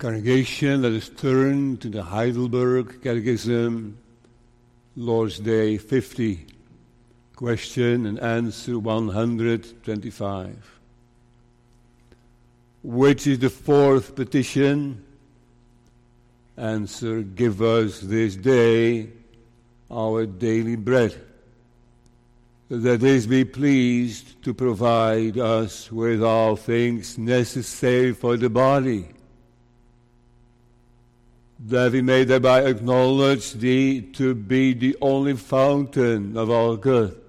Congregation, let us turn to the Heidelberg Catechism, Lord's Day 50, question and answer 125. Which is the fourth petition? Answer, give us this day our daily bread, that is be pleased to provide us with all things necessary for the body that we may thereby acknowledge thee to be the only fountain of all good,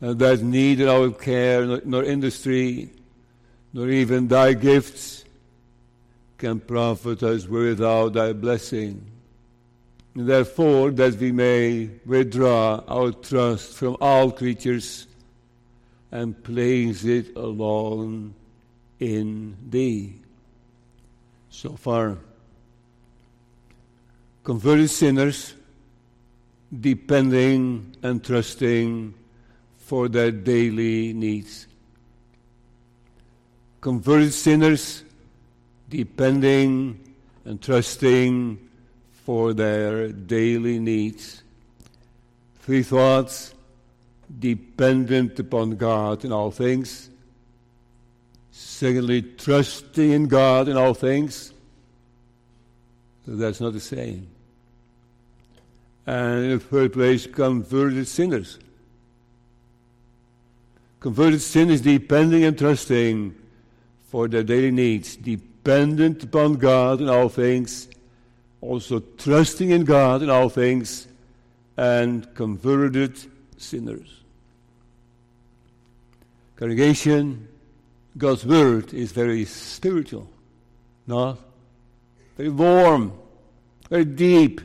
and that neither our care nor, industry, nor even thy gifts can profit us without thy blessing. Therefore, that we may withdraw our trust from all creatures and place it alone in thee. So far converted sinners depending and trusting for their daily needs. Converted sinners depending and trusting for their daily needs. Three thoughts dependent upon God in all things. Secondly, trusting in God in all things. That's not the same. And in the third place, converted sinners. Converted sinners depending and trusting for their daily needs, dependent upon God in all things, also trusting in God in all things, and converted sinners. Congregation, God's Word is very spiritual, not very warm, very deep,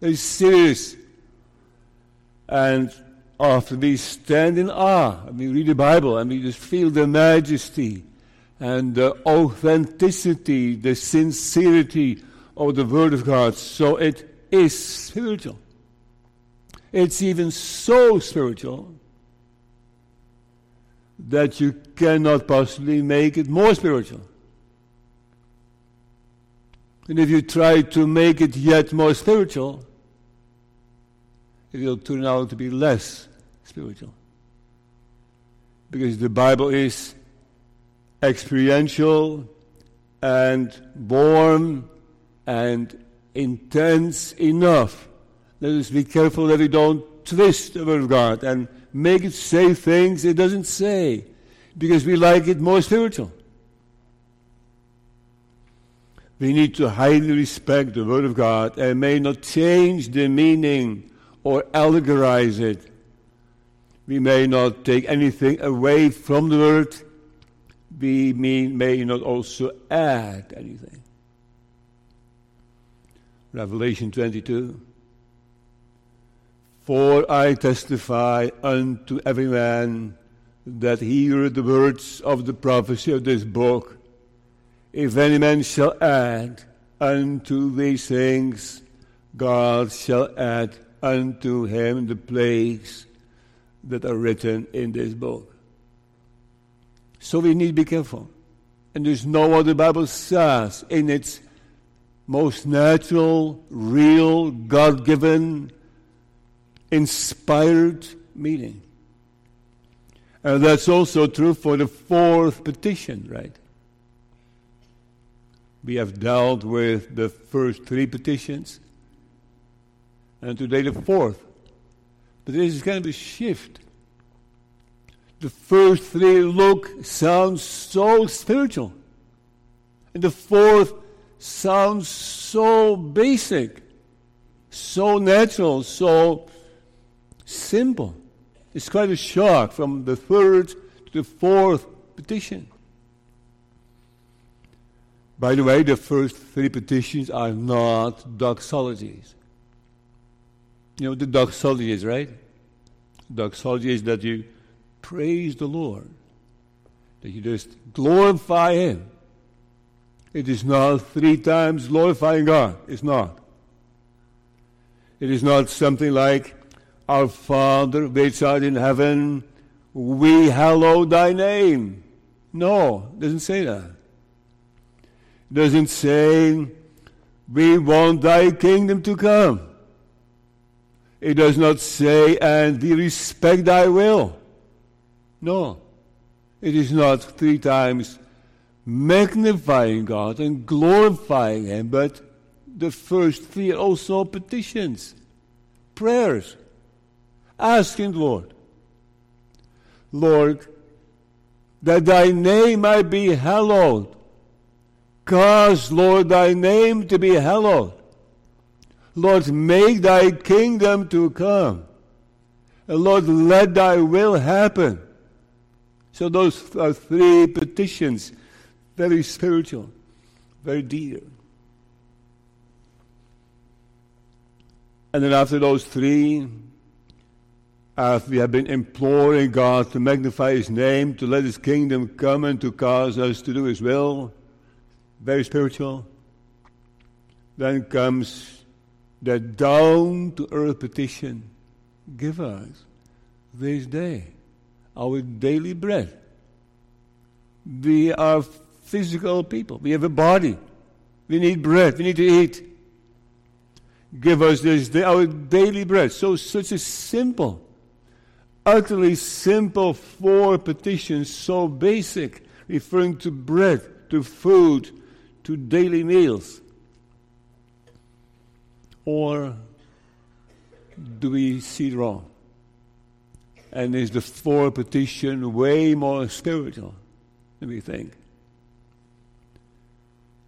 very serious. And after we stand in awe, and we read the Bible, and we just feel the majesty and the authenticity, the sincerity of the Word of God. So it is spiritual. It's even so spiritual that you cannot possibly make it more spiritual. And if you try to make it yet more spiritual, it will turn out to be less spiritual. Because the Bible is experiential and warm and intense enough. Let us be careful that we don't twist the Word of God and make it say things it doesn't say because we like it more spiritual. We need to highly respect the Word of God and may not change the meaning or allegorize it. We may not take anything away from the Word. We may, may not also add anything. Revelation 22. For I testify unto every man that heareth the words of the prophecy of this book if any man shall add unto these things, God shall add unto him the plagues that are written in this book. So we need to be careful. And there's no what the Bible says in its most natural, real, God given, inspired meaning. And that's also true for the fourth petition, right? We have dealt with the first three petitions, and today the fourth. But this is kind of a shift. The first three look, sound so spiritual. And the fourth sounds so basic, so natural, so simple. It's quite a shock from the third to the fourth petition. By the way, the first three petitions are not doxologies. You know the doxology is, right? Doxology is that you praise the Lord, that you just glorify Him. It is not three times glorifying God. It's not. It is not something like, Our Father which art in heaven, we hallow thy name. No, it doesn't say that. Doesn't say, We want thy kingdom to come. It does not say, And we respect thy will. No. It is not three times magnifying God and glorifying Him, but the first three also petitions, prayers, asking Lord, Lord, that thy name might be hallowed. Cause, Lord, thy name to be hallowed. Lord, make thy kingdom to come. And Lord, let thy will happen. So those are three petitions, very spiritual, very dear. And then after those three, as we have been imploring God to magnify His name, to let His kingdom come and to cause us to do His will, very spiritual. Then comes the down to earth petition give us this day our daily bread. We are physical people, we have a body, we need bread, we need to eat. Give us this day our daily bread. So, such a simple utterly simple four petitions, so basic, referring to bread, to food, to daily meals? Or do we see wrong? And is the four petition way more spiritual than we think?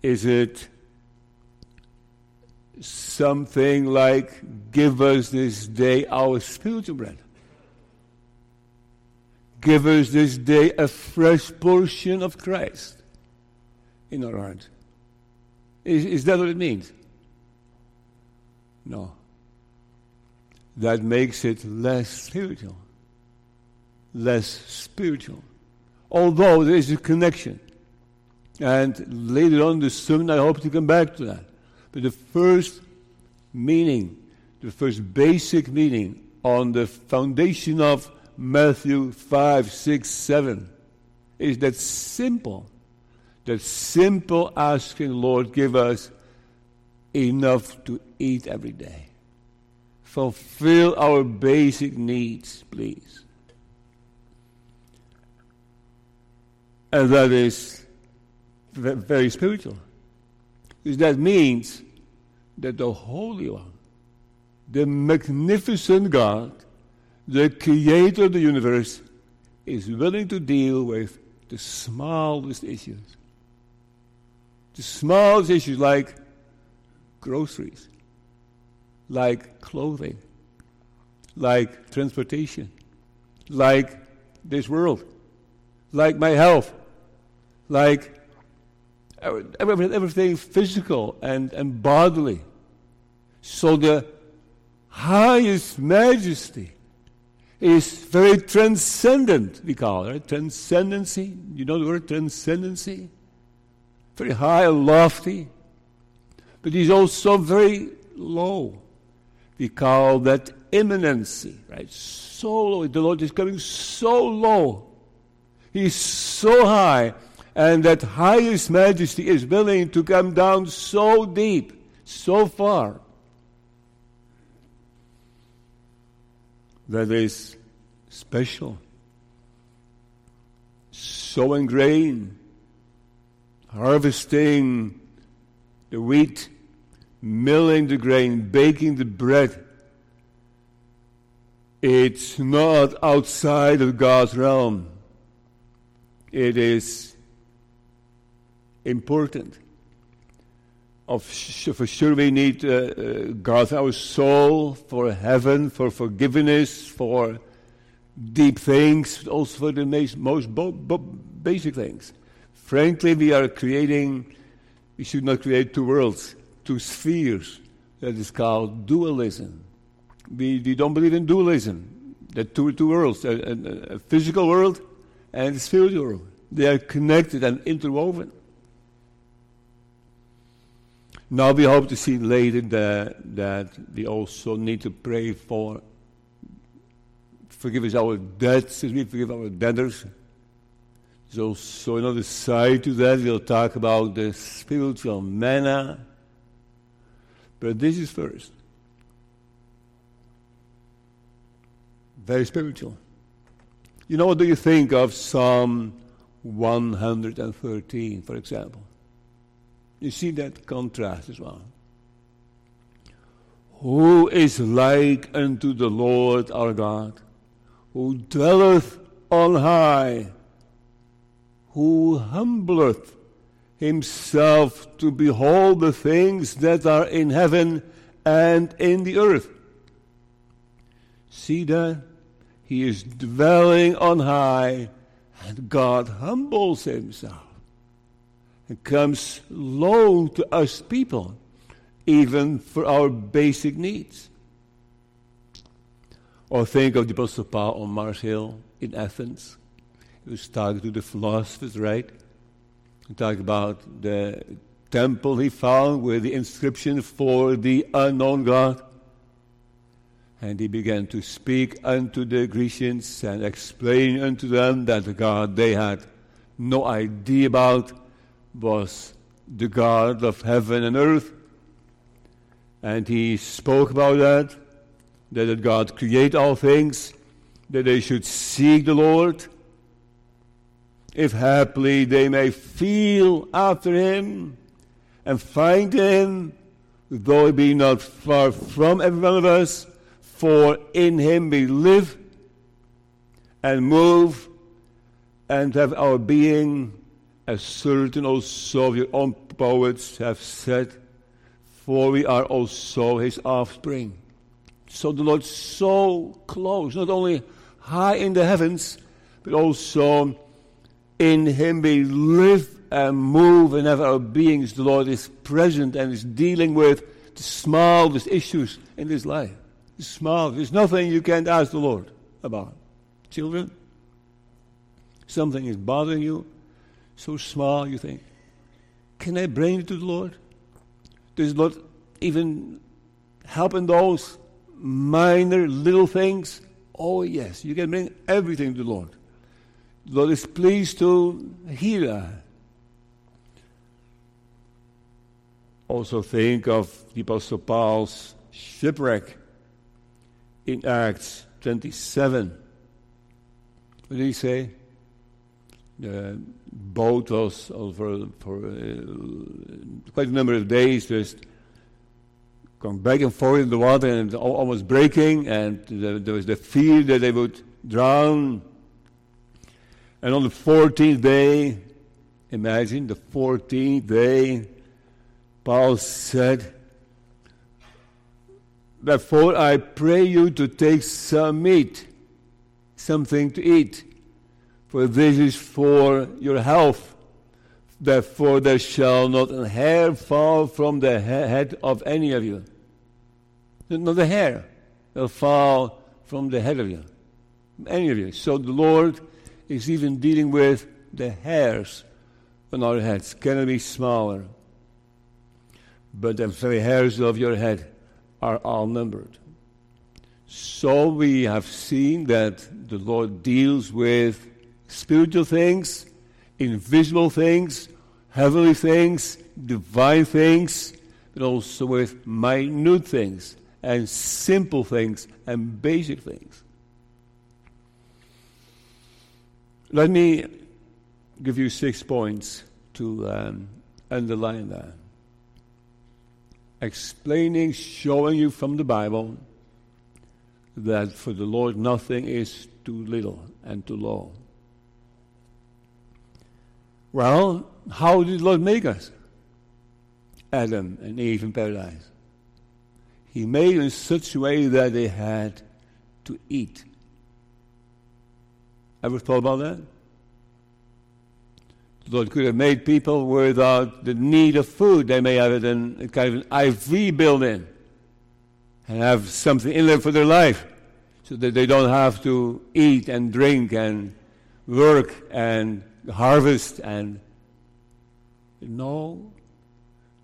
Is it something like, give us this day our spiritual bread? Give us this day a fresh portion of Christ in our heart. Is, is that what it means? No. That makes it less spiritual. Less spiritual. Although there is a connection. And later on this sermon, I hope to come back to that. But the first meaning, the first basic meaning on the foundation of Matthew 5, 6, 7 is that simple, that simple asking, Lord, give us enough to eat every day. Fulfill our basic needs, please. And that is very spiritual. Because that means that the Holy One, the magnificent God, the creator of the universe is willing to deal with the smallest issues. The smallest issues like groceries, like clothing, like transportation, like this world, like my health, like everything physical and, and bodily. So the highest majesty is very transcendent, we call it, transcendency. You know the word transcendency? Very high and lofty. But he's also very low. We call that immanency, right? So low. The Lord is coming so low. He's so high. And that highest majesty is willing to come down so deep, so far, that is special. so grain, harvesting the wheat, milling the grain, baking the bread. It's not outside of God's realm. It is important of for sure we need uh, uh, God, our soul, for heaven, for forgiveness, for deep things, also for the most, most bo- bo- basic things. Frankly, we are creating, we should not create two worlds, two spheres. That is called dualism. We, we don't believe in dualism. The two, two worlds, a, a, a physical world and a spiritual world. They are connected and interwoven. Now we hope to see later that, that we also need to pray for forgive us our debts as we forgive our debtors. Also another side to that. We'll talk about the spiritual manna. But this is first. Very spiritual. You know, what do you think of Psalm 113, for example? You see that contrast as well. Who is like unto the Lord our God, who dwelleth on high, who humbleth himself to behold the things that are in heaven and in the earth? See that? He is dwelling on high, and God humbles himself and comes low to us people, even for our basic needs. Or think of the Apostle Paul on Mars Hill in Athens. He was talking to the philosophers, right? He talked about the temple he found with the inscription for the unknown God. And he began to speak unto the Grecians and explain unto them that the God they had no idea about was the God of heaven and earth. And he spoke about that, that God created all things, that they should seek the Lord, if haply they may feel after him and find him, though he be not far from every one of us for in him we live and move and have our being, as certain also of your own poets have said, for we are also his offspring. So the Lord so close, not only high in the heavens, but also in him we live and move and have our beings. The Lord is present and is dealing with the smallest issues in this life small. There's nothing you can't ask the Lord about. Children, something is bothering you, so small you think, can I bring it to the Lord? Does the Lord even help in those minor little things? Oh, yes, you can bring everything to the Lord. Lord is pleased to hear. Also, think of the Apostle Paul's shipwreck in Acts 27. What did he say? The boat was for, for uh, quite a number of days just going back and forth in the water and almost breaking, and there was the fear that they would drown. And on the 14th day, imagine the 14th day, Paul said, Therefore, I pray you to take some meat, something to eat, for this is for your health. Therefore, there shall not a hair fall from the head of any of you. Not a hair will fall from the head of you, any of you. So the Lord is even dealing with the hairs on our heads. Can be smaller? But the very hairs of your head are all numbered. So we have seen that the Lord deals with spiritual things, invisible things, heavenly things, divine things, but also with minute things and simple things and basic things. Let me give you six points to um, underline that explaining, showing you from the Bible that for the Lord nothing is too little and too low. Well, how did the Lord make us? Adam and Eve in paradise. He made in such a way that they had to eat. Ever thought about that? The Lord could have made people without the need of food. They may have it in kind of an IV built in and have something in there for their life so that they don't have to eat and drink and work and harvest and no.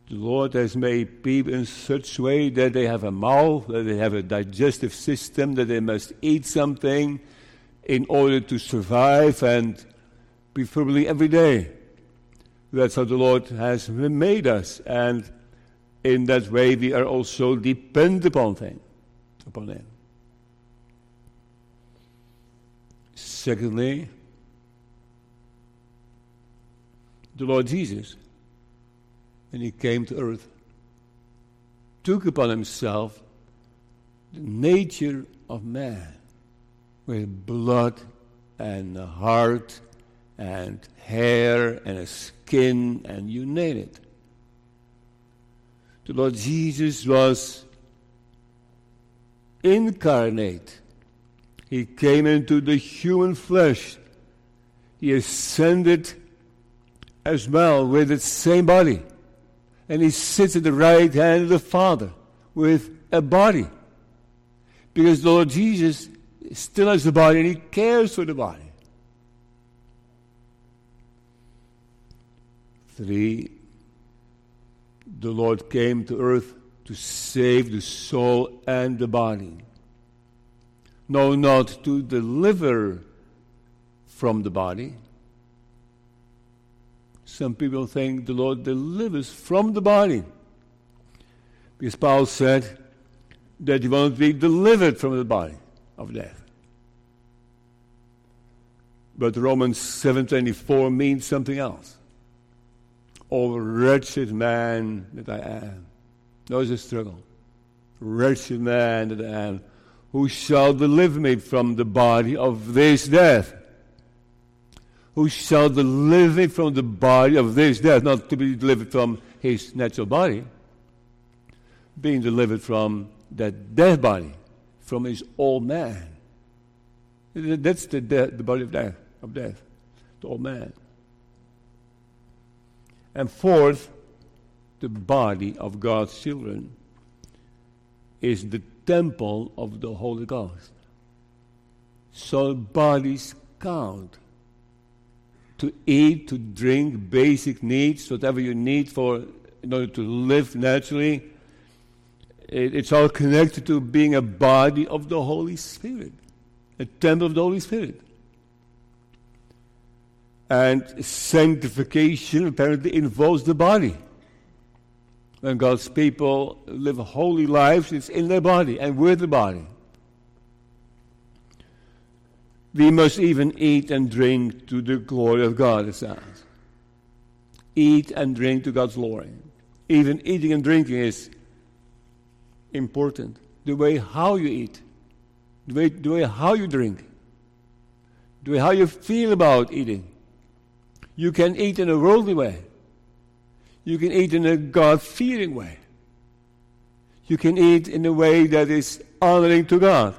The Lord has made people in such way that they have a mouth, that they have a digestive system, that they must eat something in order to survive and preferably every day. That's how the Lord has made us, and in that way we are also dependent upon Him. Upon Him. Secondly, the Lord Jesus, when He came to earth, took upon Himself the nature of man with blood and heart and hair and a skin and you name it. The Lord Jesus was incarnate. He came into the human flesh. He ascended as well with the same body. And he sits at the right hand of the Father with a body. Because the Lord Jesus still has the body and he cares for the body. Three, the Lord came to earth to save the soul and the body. No, not to deliver from the body. Some people think the Lord delivers from the body. Because Paul said that he won't be delivered from the body of death. But Romans 7:24 means something else. Oh wretched man that I am. There's a struggle. Wretched man that I am. Who shall deliver me from the body of this death? Who shall deliver me from the body of this death? Not to be delivered from his natural body, being delivered from that death body, from his old man. That's the, the body of death of death, the old man. And fourth, the body of God's children is the temple of the Holy Ghost. So bodies count. To eat, to drink, basic needs, whatever you need for in order to live naturally, it, it's all connected to being a body of the Holy Spirit, a temple of the Holy Spirit. And sanctification apparently involves the body. When God's people live holy lives, it's in their body and with the body. We must even eat and drink to the glory of God, it says. Eat and drink to God's glory. Even eating and drinking is important. The way how you eat, the way, the way how you drink, the way how you feel about eating. You can eat in a worldly way. You can eat in a God fearing way. You can eat in a way that is honoring to God.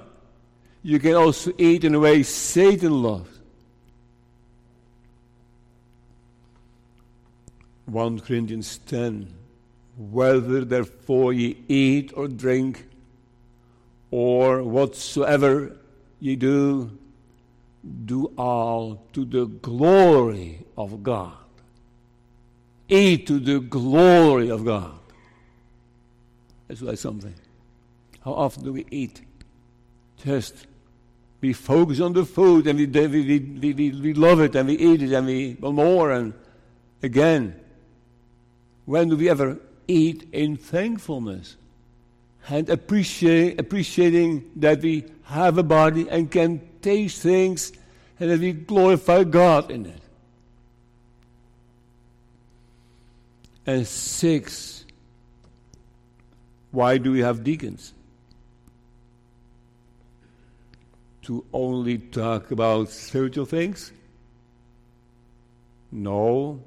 You can also eat in a way Satan loves. 1 Corinthians 10 Whether therefore ye eat or drink, or whatsoever ye do, do all to the glory of God. Eat to the glory of God. That's like something. How often do we eat? Just we focus on the food and we, we, we, we, we love it and we eat it and we want more and again. When do we ever eat in thankfulness and appreciate, appreciating that we have a body and can taste things and that we glorify God in it? And six, why do we have deacons? To only talk about spiritual things? No.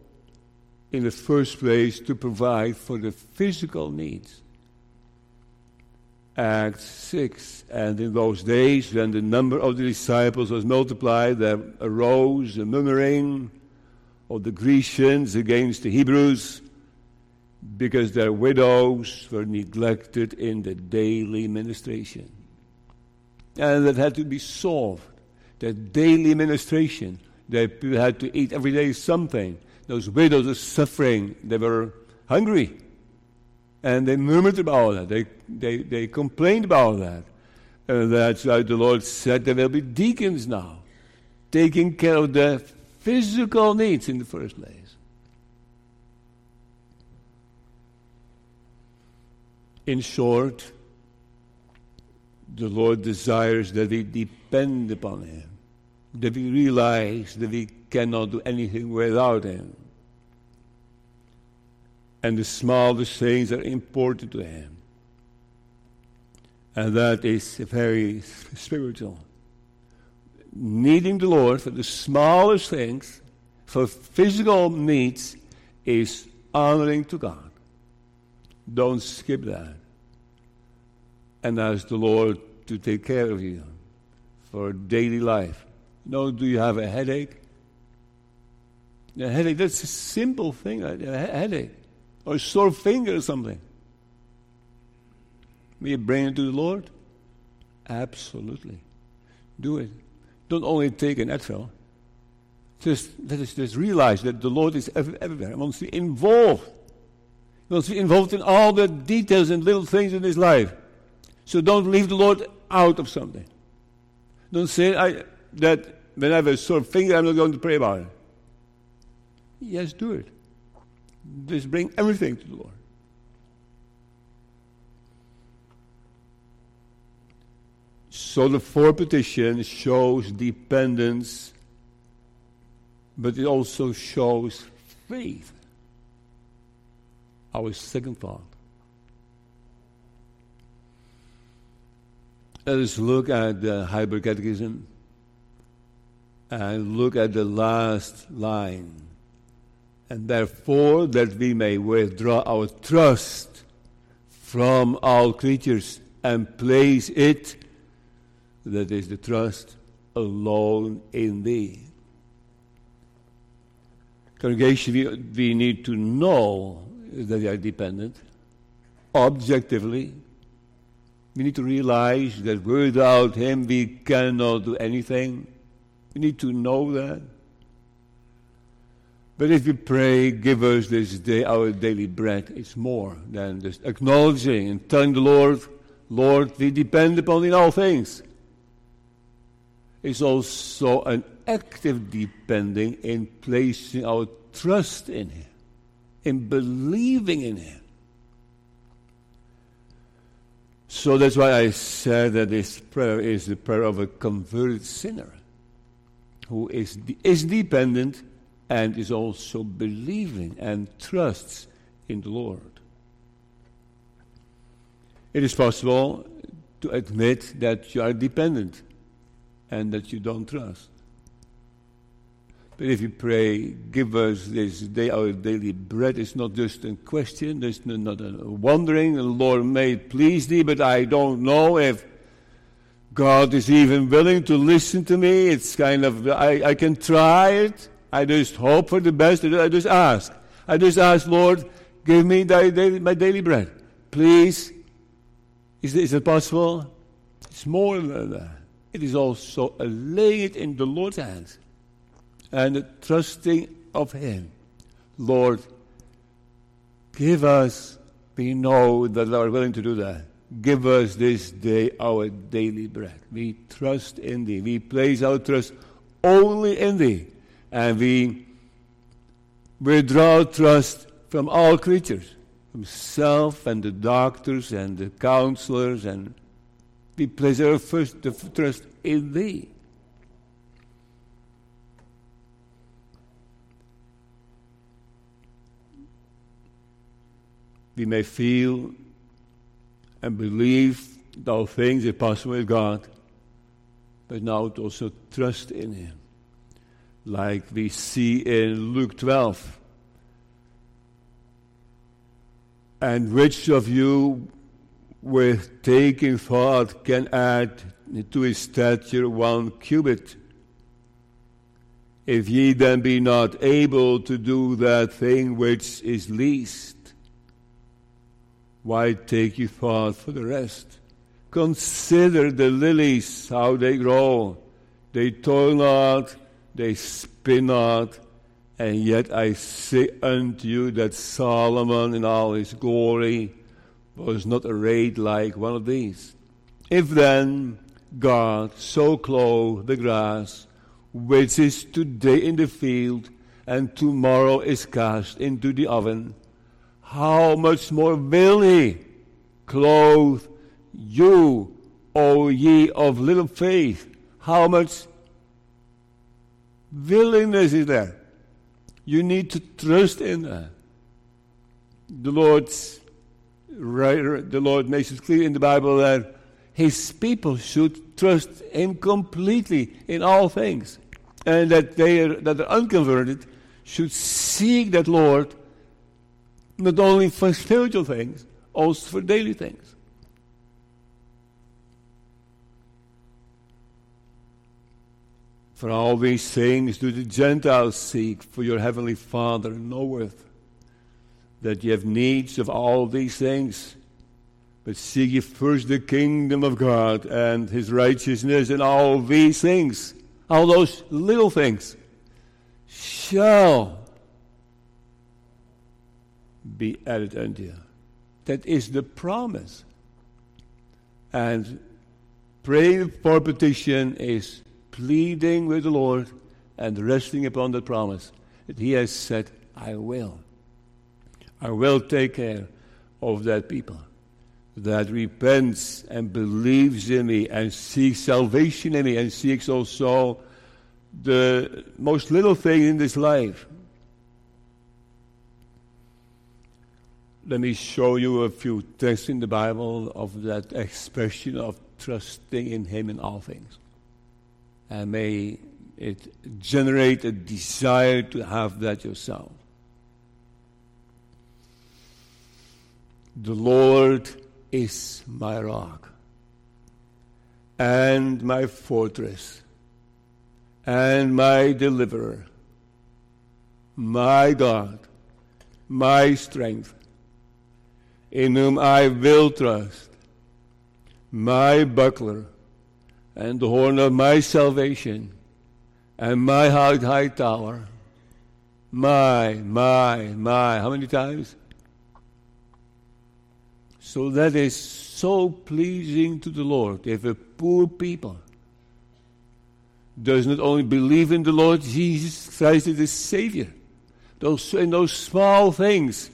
In the first place, to provide for the physical needs. Acts 6. And in those days, when the number of the disciples was multiplied, there arose a murmuring of the Grecians against the Hebrews because their widows were neglected in the daily ministration. And that had to be solved. That daily ministration, they had to eat every day something. Those widows were suffering, they were hungry. And they murmured about that, they, they, they complained about that. And that's why the Lord said there will be deacons now, taking care of the physical needs in the first place. In short, the Lord desires that we depend upon Him, that we realize that we cannot do anything without Him. And the smallest things are important to Him. And that is very spiritual. Needing the Lord for the smallest things, for physical needs, is honoring to God. Don't skip that. And ask the Lord to take care of you for daily life. No, do you have a headache? A headache, that's a simple thing, a headache. Or a sore finger or something. Will you bring it to the Lord? Absolutely. Do it. Don't only take an Advil. Just, let us just realize that the Lord is everywhere. He wants to be involved. He wants to be involved in all the details and little things in his life. So don't leave the Lord out of something. Don't say I, that when I have a sore finger, I'm not going to pray about it. Yes, do it. Just bring everything to the Lord. So the four petitions shows dependence, but it also shows faith. Our second thought. Let us look at the Heidelberg Catechism and look at the last line. And therefore, that we may withdraw our trust from all creatures and place it that is the trust alone in thee. Congregation, we, we need to know that we are dependent objectively. We need to realize that without Him we cannot do anything. We need to know that. But if we pray, give us this day our daily bread, it's more than just acknowledging and telling the Lord, Lord, we depend upon you in all things It's also an active depending in placing our trust in Him, in believing in Him. So that's why I said that this prayer is the prayer of a converted sinner who is, is dependent and is also believing and trusts in the Lord. It is possible to admit that you are dependent and that you don't trust. But if you pray, give us this day our daily bread, it's not just a question, there's not a wondering, the Lord may please thee, but I don't know if God is even willing to listen to me. It's kind of, I, I can try it. I just hope for the best. I just ask. I just ask, Lord, give me daily, my daily bread. Please. Is, is it possible? It's more than that it is also laying it in the Lord's hands and trusting of Him. Lord, give us, we know that we are willing to do that. Give us this day our daily bread. We trust in Thee. We place our trust only in Thee. And we withdraw trust from all creatures, from self and the doctors and the counselors and we place our first trust in Thee. We may feel and believe that all things are possible with God, but now to also trust in Him. Like we see in Luke 12. And which of you with taking thought can add to his stature one cubit. If ye then be not able to do that thing which is least, why take you thought for the rest? Consider the lilies, how they grow. They toil not, they spin not, and yet I say unto you that Solomon in all his glory was not arrayed like one of these. If then God so clothe the grass, which is today in the field and tomorrow is cast into the oven, how much more will he clothe you, O ye of little faith? How much willingness is there? You need to trust in that. The Lord's the Lord makes it clear in the Bible that His people should trust Him completely in all things, and that they are, that are unconverted should seek that Lord not only for spiritual things, also for daily things. For all these things do the Gentiles seek, for your heavenly Father knoweth that ye have needs of all these things. But seek ye first the kingdom of God and his righteousness, and all these things, all those little things, shall be added unto you. That is the promise. And praying for petition is pleading with the Lord and resting upon the promise that He has said, I will. I will take care of that people that repents and believes in me and seeks salvation in me and seeks also the most little thing in this life. Let me show you a few texts in the Bible of that expression of trusting in Him in all things and may it generate a desire to have that yourself. The Lord is my rock and my fortress and my deliverer, my God, my strength, in whom I will trust, my buckler and the horn of my salvation, and my high, high tower. My, my, my. How many times? So that is so pleasing to the Lord. If a poor people does not only believe in the Lord Jesus Christ as the Savior, those in those small things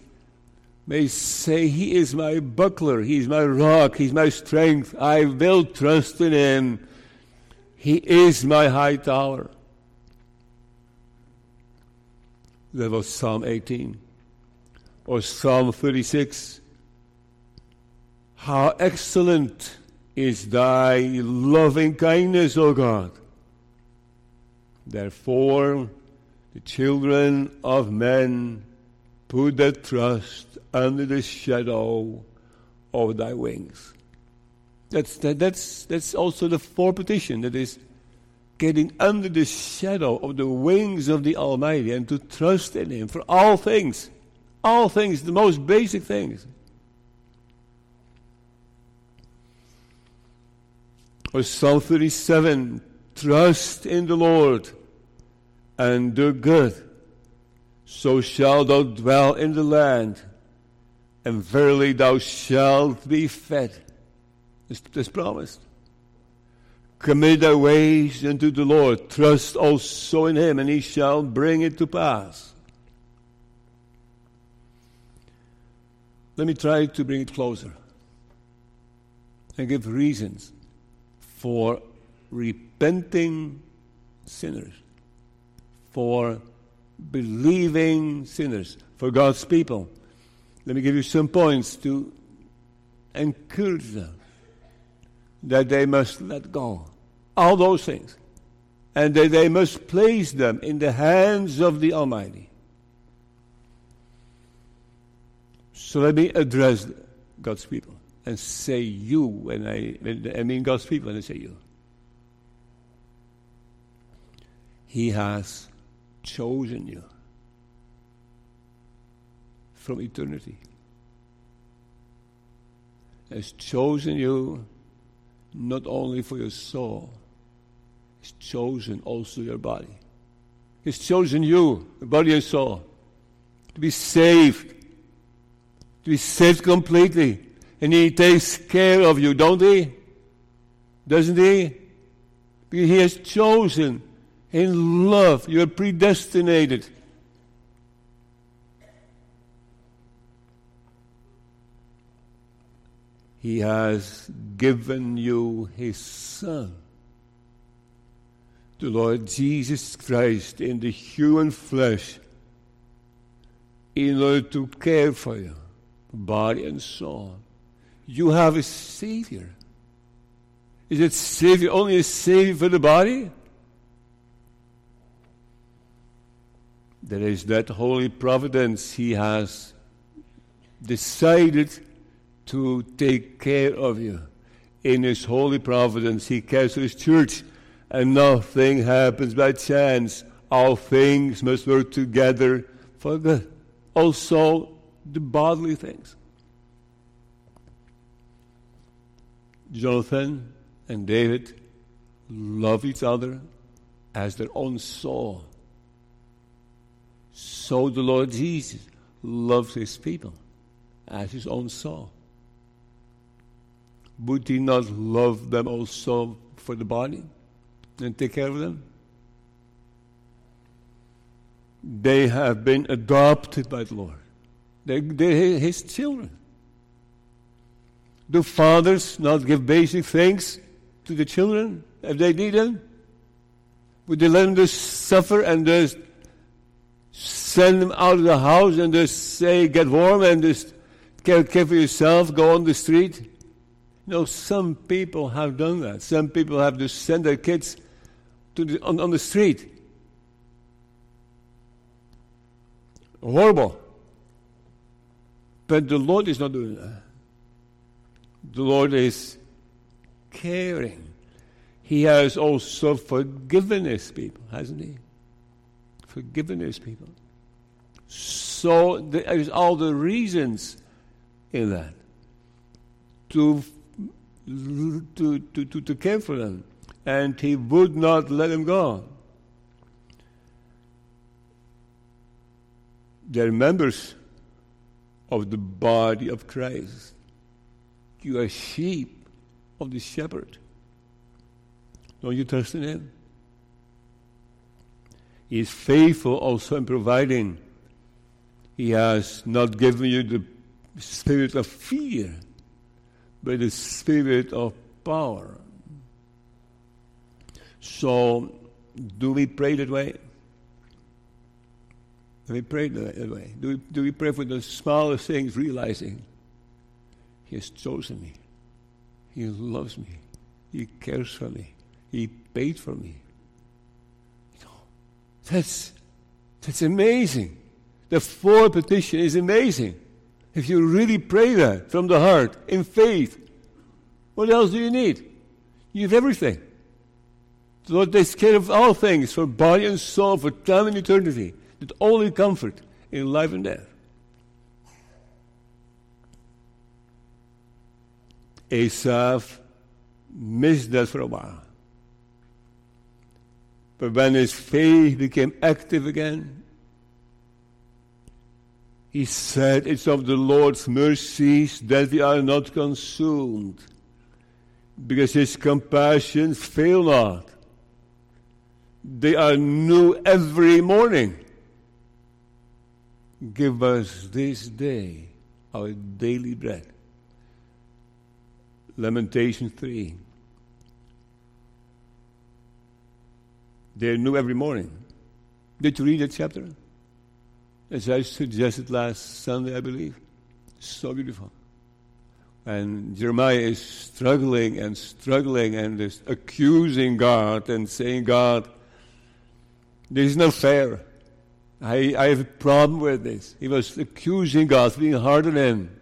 may say, He is my buckler, He is my rock, He's my strength. I will trust in Him. He is my high tower. That was Psalm 18. Or Psalm 36. How excellent is thy loving kindness, O God. Therefore, the children of men put their trust under the shadow of thy wings. That's, that, that's, that's also the fourth petition. That is getting under the shadow of the wings of the Almighty and to trust in Him for all things. All things, the most basic things. Or Psalm 37 Trust in the Lord and do good, so shalt thou dwell in the land, and verily thou shalt be fed. It's, promised. Commit thy ways unto the Lord. Trust also in him, and he shall bring it to pass. Let me try to bring it closer and give reasons for repenting sinners, for believing sinners, for God's people. Let me give you some points to encourage them that they must let go. All those things. And that they must place them in the hands of the Almighty. So let me address God's people and say you when I, when I mean God's people and I say you. He has chosen you from eternity. Has chosen you not only for your soul, He's chosen also your body. He's chosen you, the body and soul, to be saved, to be saved completely. And He takes care of you, don't He? Doesn't He? Because He has chosen In love, you are predestinated. He has given you His Son, the Lord Jesus Christ, in the human flesh, in order to care for you, body and soul. You have a Savior. Is it Savior only a Savior for the body? There is that holy providence He has decided to take care of you. In His holy providence, He cares for His church, and nothing happens by chance. All things must work together for good. Also, the bodily things. Jonathan and David love each other as their own soul. So the Lord Jesus loves his people as his own soul would he not love them also for the body and take care of them? They have been adopted by the Lord. They're, they're his children. Do fathers not give basic things to the children if they need them? Would they let them just suffer and just send them out of the house and just say, get warm and just care, care for yourself, go on the street? No, some people have done that. Some people have to send their kids to the, on, on the street. Horrible. But the Lord is not doing that. The Lord is caring. He has also forgiven his people, hasn't he? Forgiven his people. So there's all the reasons in that to to, to, to, to care for them. And he would not let them go. They're members of the body of Christ. You are sheep of the shepherd. Don't you trust in him? He is faithful also in providing. He has not given you the spirit of fear but the Spirit of power. So, do we pray that way? Do we pray that way? Do we, do we pray for the smallest things, realizing He has chosen me, He loves me, He cares for me, He paid for me? That's, that's amazing. The fourth petition is amazing. If you really pray that from the heart, in faith, what else do you need? You have everything. The Lord takes care of all things for body and soul, for time and eternity. The only comfort in life and death. Asaph missed that for a while. But when his faith became active again, he said, It's of the Lord's mercies that we are not consumed, because his compassions fail not. They are new every morning. Give us this day our daily bread. Lamentation 3. They're new every morning. Did you read that chapter? As I suggested last Sunday, I believe. So beautiful. And Jeremiah is struggling and struggling and is accusing God and saying, God, this is not fair. I, I have a problem with this. He was accusing God, being hard on him.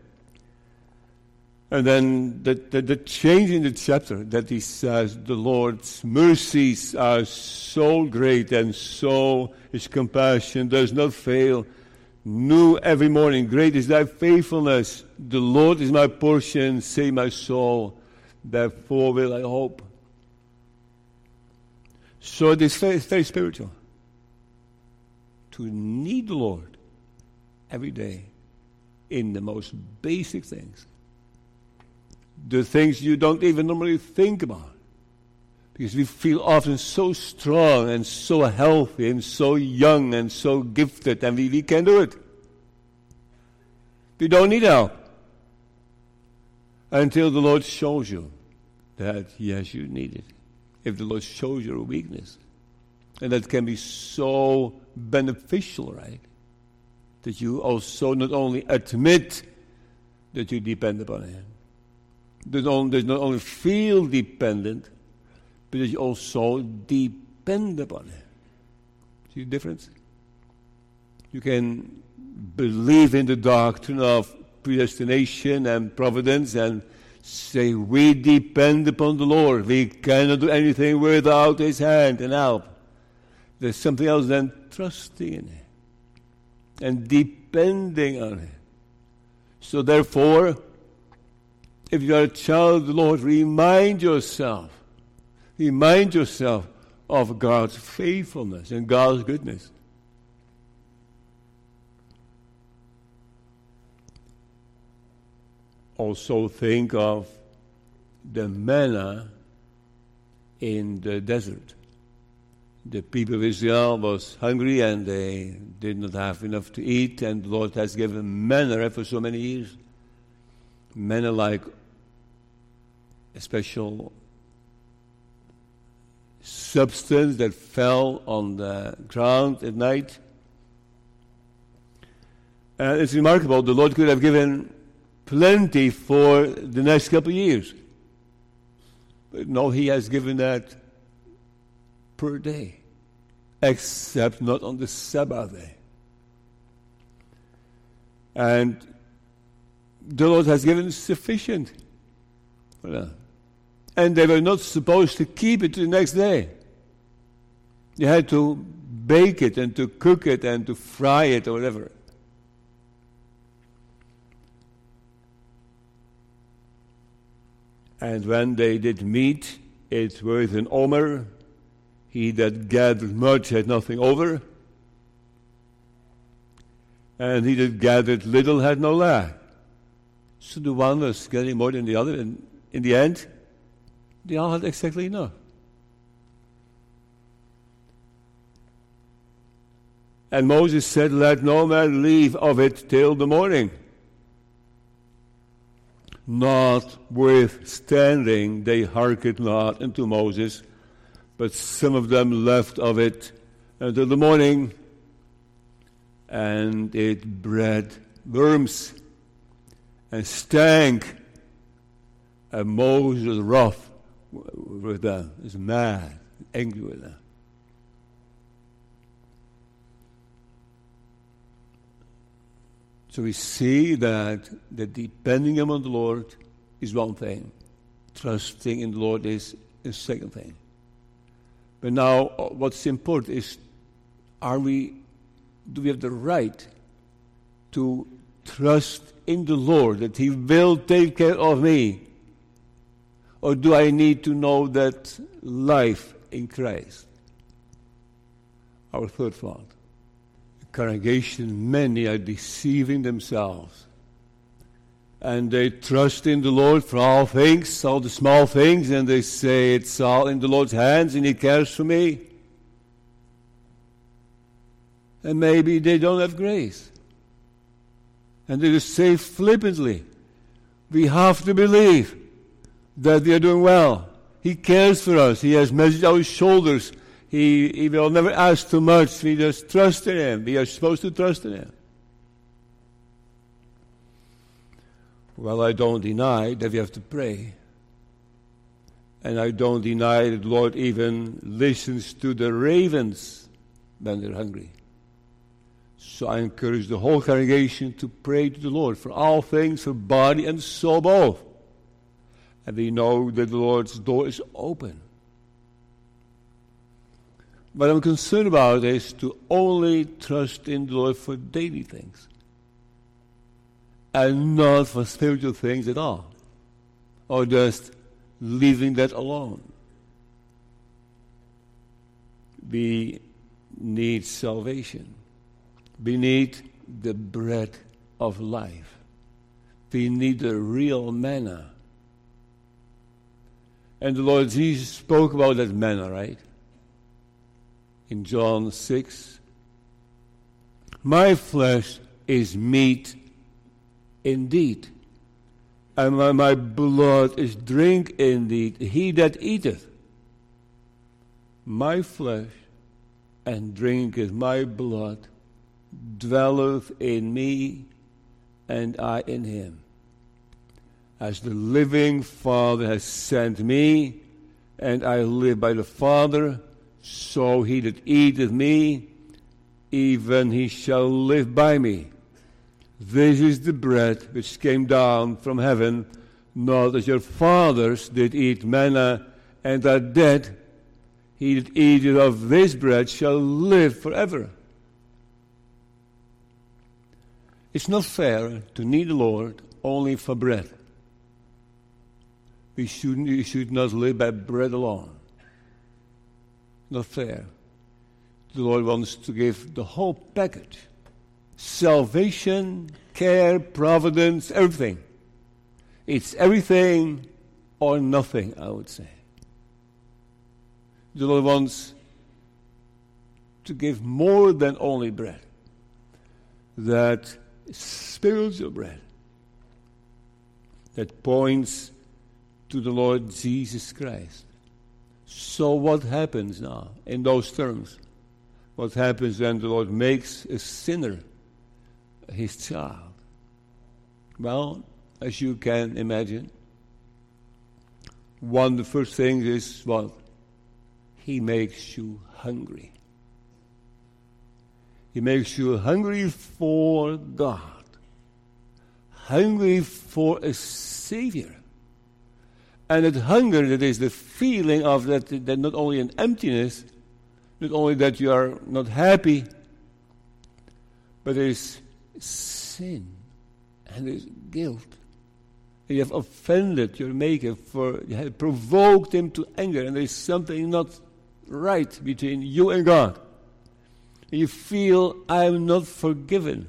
And then the, the, the, change in the chapter that he says, the Lord's mercies are so great and so his compassion does not fail new every morning. Great is thy faithfulness. The Lord is my portion, say my soul. Therefore will I hope. So it is very, very spiritual. To need the Lord every day in the most basic things. The things you don't even normally think about. Because we feel often so strong and so healthy and so young and so gifted, and we, we can do it. We don't need help. Until the Lord shows you that, yes, you need it. If the Lord shows you a weakness. And that can be so beneficial, right? That you also not only admit that you depend upon Him, that not only feel dependent, but you also depend upon Him. See the difference? You can believe in the doctrine of predestination and providence and say, We depend upon the Lord. We cannot do anything without His hand and help. There's something else than trusting in Him and depending on Him. So, therefore, if you are a child of the Lord, remind yourself Remind yourself of God's faithfulness and God's goodness. Also, think of the manna in the desert. The people of Israel was hungry and they did not have enough to eat, and the Lord has given manna for so many years. Manna like a special substance that fell on the ground at night. And it's remarkable, the Lord could have given plenty for the next couple of years. But no, He has given that per day, except not on the Sabbath day. And the Lord has given sufficient. Well, and they were not supposed to keep it the next day. You had to bake it and to cook it and to fry it or whatever. And when they did meet, it was an omer. He that gathered much had nothing over. And he that gathered little had no lack. So the one was getting more than the other, and in the end, all had exactly enough. And Moses said, Let no man leave of it till the morning. Notwithstanding, they hearkened not unto Moses, but some of them left of it until the morning, and it bred worms and stank. And Moses was them, is mad, angry with them. So we see that the depending on the Lord is one thing, trusting in the Lord is a second thing. But now, uh, what's important is, are we, do we have the right to trust in the Lord that He will take care of me or do I need to know that life in Christ? Our third thought. The congregation, many are deceiving themselves. And they trust in the Lord for all things, all the small things, and they say it's all in the Lord's hands and He cares for me. And maybe they don't have grace. And they just say flippantly, we have to believe that we are doing well. He cares for us. He has measured our shoulders. He, he will never ask too much. We just trust in Him. We are supposed to trust in Him. Well, I don't deny that we have to pray. And I don't deny that the Lord even listens to the ravens when they're hungry. So I encourage the whole congregation to pray to the Lord for all things, for body and soul both and we know that the Lord's door is open. What I'm concerned about is to only trust in the Lord for daily things and not for spiritual things at all, or just leaving that alone. We need salvation. We need the bread of life. We need the real manna And the Lord Jesus spoke about that manna, right? In John 6. My flesh is meat indeed, and my, my blood is drink indeed. He that eateth my flesh and drinketh my blood dwelleth in me, and I in him. As the living Father has sent me, and I live by the Father, so he that eateth me, even he shall live by me. This is the bread which came down from heaven, not as your fathers did eat manna and are dead. He that eateth of this bread shall live forever. It's not fair to need the Lord only for bread. We should, we should not live by bread alone. Not fair. The Lord wants to give the whole package salvation, care, providence, everything. It's everything or nothing, I would say. The Lord wants to give more than only bread. That spiritual bread that points to the Lord Jesus Christ. So, what happens now in those terms? What happens when the Lord makes a sinner his child? Well, as you can imagine, one of the first things is what? He makes you hungry. He makes you hungry for God, hungry for a Savior. And that hunger, that is the feeling of that, that not only an emptiness, not only that you are not happy, but there is sin and there is guilt. You have offended your Maker, for you have provoked Him to anger, and there is something not right between you and God. And you feel, I am not forgiven.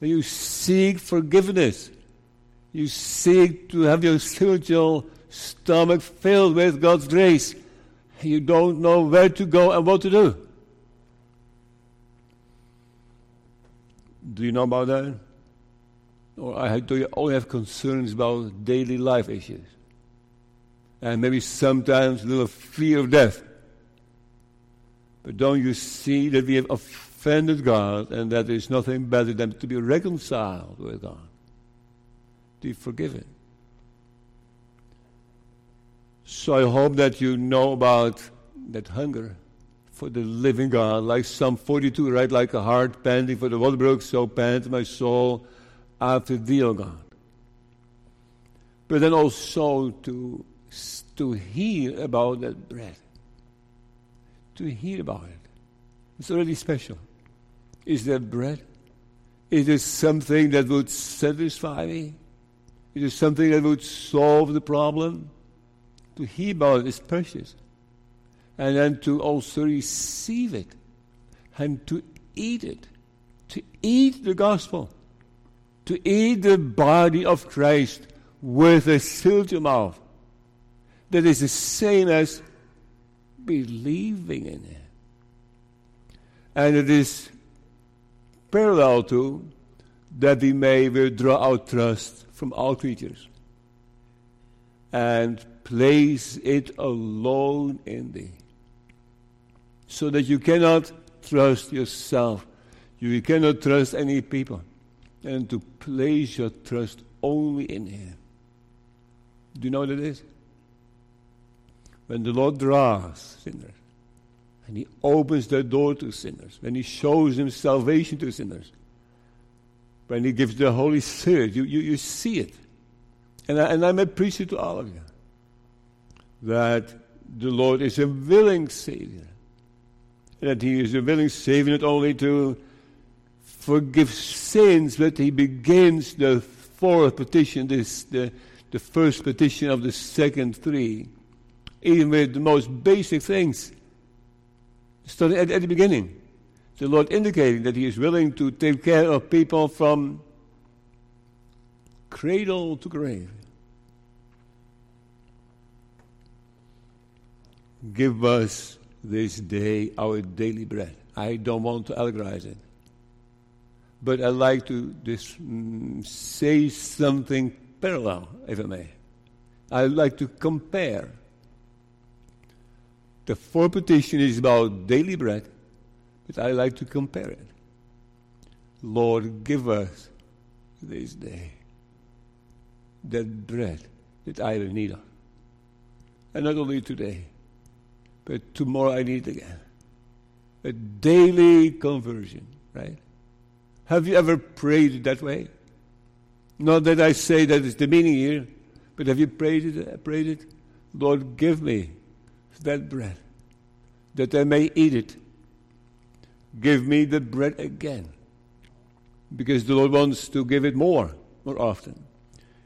And you seek forgiveness. You seek to have your spiritual stomach filled with God's grace. You don't know where to go and what to do. Do you know about that? Or do you only have concerns about daily life issues? And maybe sometimes a little fear of death. But don't you see that we have offended God and that there is nothing better than to be reconciled with God? Be forgiven. So I hope that you know about that hunger for the living God, like Psalm 42, right? Like a heart panting for the water brook, so pants my soul after thee, O God. But then also to, to hear about that bread to hear about it. It's already special. Is there bread? Is it something that would satisfy me? Is it something that would solve the problem? To hear about it is precious. And then to also receive it and to eat it. To eat the gospel. To eat the body of Christ with a filled mouth. That is the same as believing in it. And it is parallel to that we may withdraw our trust from all creatures and place it alone in thee. So that you cannot trust yourself, you cannot trust any people, and to place your trust only in Him. Do you know what it is? when the Lord draws sinners, and He opens the door to sinners, when He shows Him salvation to sinners, when He gives the Holy Spirit, you, you, you see it. And, I, and I'm a preacher to all of you that the Lord is a willing Savior. That He is a willing Savior not only to forgive sins, but He begins the fourth petition, this, the, the first petition of the second three even with the most basic things. Starting at, at the beginning, the Lord indicating that He is willing to take care of people from cradle to grave. give us this day our daily bread. I don't want to allegorize it. But I'd like to mm, say something parallel, if I may. I'd like to compare. The fourth petition is about daily bread, but I like to compare it. Lord, give us this day that bread that I will need of. And not only today, but tomorrow I need again. A daily conversion, right? Have you ever prayed that way? Not that I say that is the meaning here, but have you prayed it? Prayed it? Lord, give me that bread, that I may eat it. Give me the bread again, because the Lord wants to give it more, more often.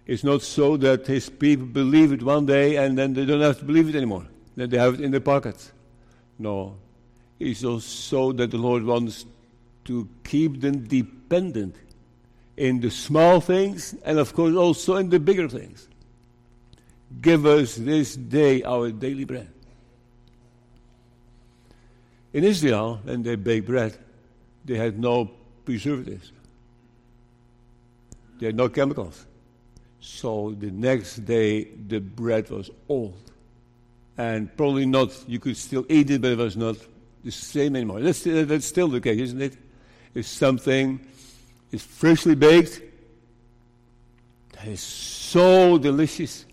It's not so that His people believe it one day and then they don't have to believe it anymore. Then they have it in their pockets. No, it's also so that the Lord wants to keep them dependent in the small things and, of course, also in the bigger things. Give us this day our daily bread. In Israel, when they baked bread, they had no preservatives, they had no chemicals. So the next day, the bread was old. And probably not, you could still eat it, but it was not the same anymore. That's, that's still the case, isn't it? If something is freshly baked, that is so delicious.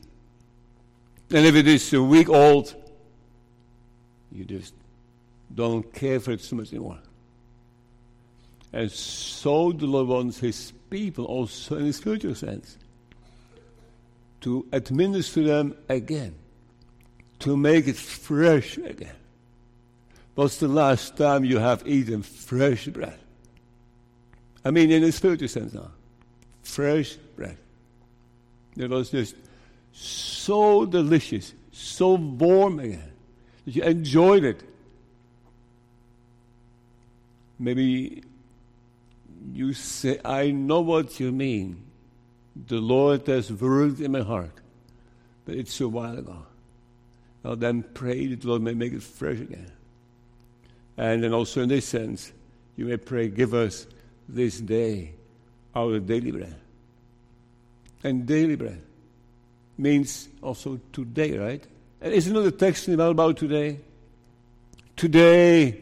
And if it is a week old, you just don't care for it so much anymore. And so the Lord wants his people also in a spiritual sense to administer them again, to make it fresh again. What's the last time you have eaten fresh bread? I mean, in a spiritual sense now. Fresh bread. It was just so delicious, so warm again, that you enjoyed it. Maybe you say, I know what you mean. The Lord has worked in my heart, but it's a while ago. Well, then pray that the Lord may make it fresh again. And then also in this sense, you may pray, give us this day our daily bread. And daily bread means also today, right? And isn't the text about, about today? Today,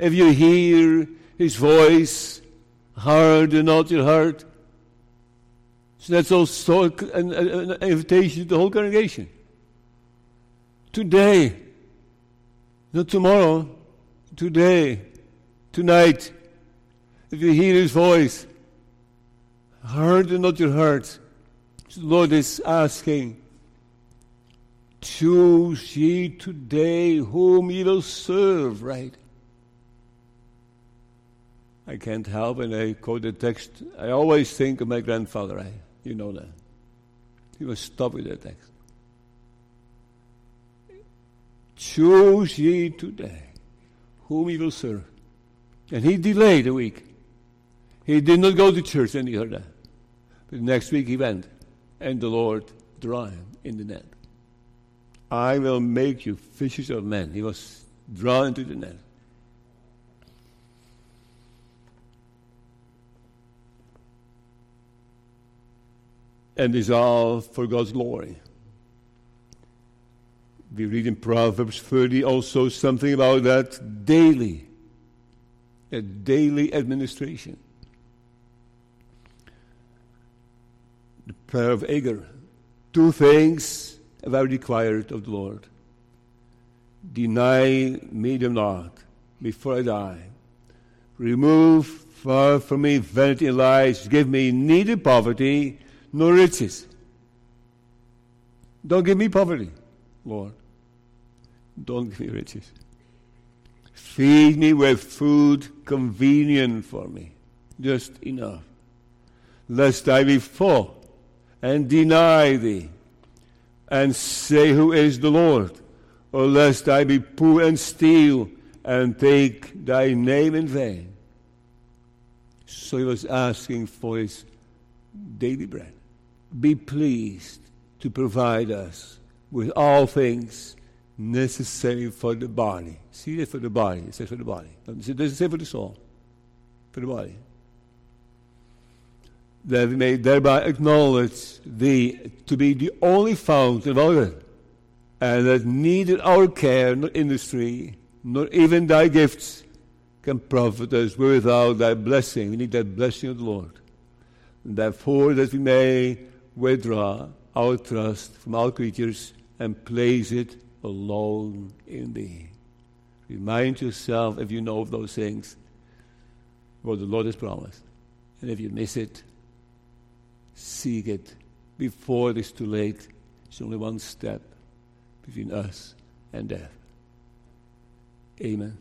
if you hear his voice, harden not your heart, so that's also an, an invitation to the whole congregation. Today, not tomorrow, today, tonight, if you hear his voice, harden not your heart. The Lord is asking, choose ye today whom ye will serve, right? I can't help when I quote the text. I always think of my grandfather. Right? You know that. He was stopped with that text. Choose ye today whom ye will serve. And he delayed a week. He did not go to church any other. But next week he went, and the Lord drew him in the net. I will make you fishers of men. He was drawn into the net. And is all for God's glory. We read in Proverbs 30 also something about that daily, a daily administration. The prayer of Agur. Two things have I required of the Lord. Deny me them not before I die. Remove far from me vanity and lies. Give me neither poverty no riches. Don't give me poverty, Lord. Don't give me riches. Feed me with food convenient for me, just enough, lest I be full and deny thee and say, Who is the Lord? Or lest I be poor and steal and take thy name in vain. So he was asking for his daily bread be pleased to provide us with all things necessary for the body. See, it's for the body. It says for the body. It doesn't say for the soul. For the body. That we may thereby acknowledge thee to be the only fountain of all good, and that neither our care, nor industry, nor even thy gifts, can profit us without thy blessing. We need that blessing of the Lord. And therefore, that we may withdraw our trust from all creatures and place it alone in thee. Remind yourself, if you know of those things, what the Lord has promised. And if you miss it, seek it before it is too late. It's only one step between us and death. Amen.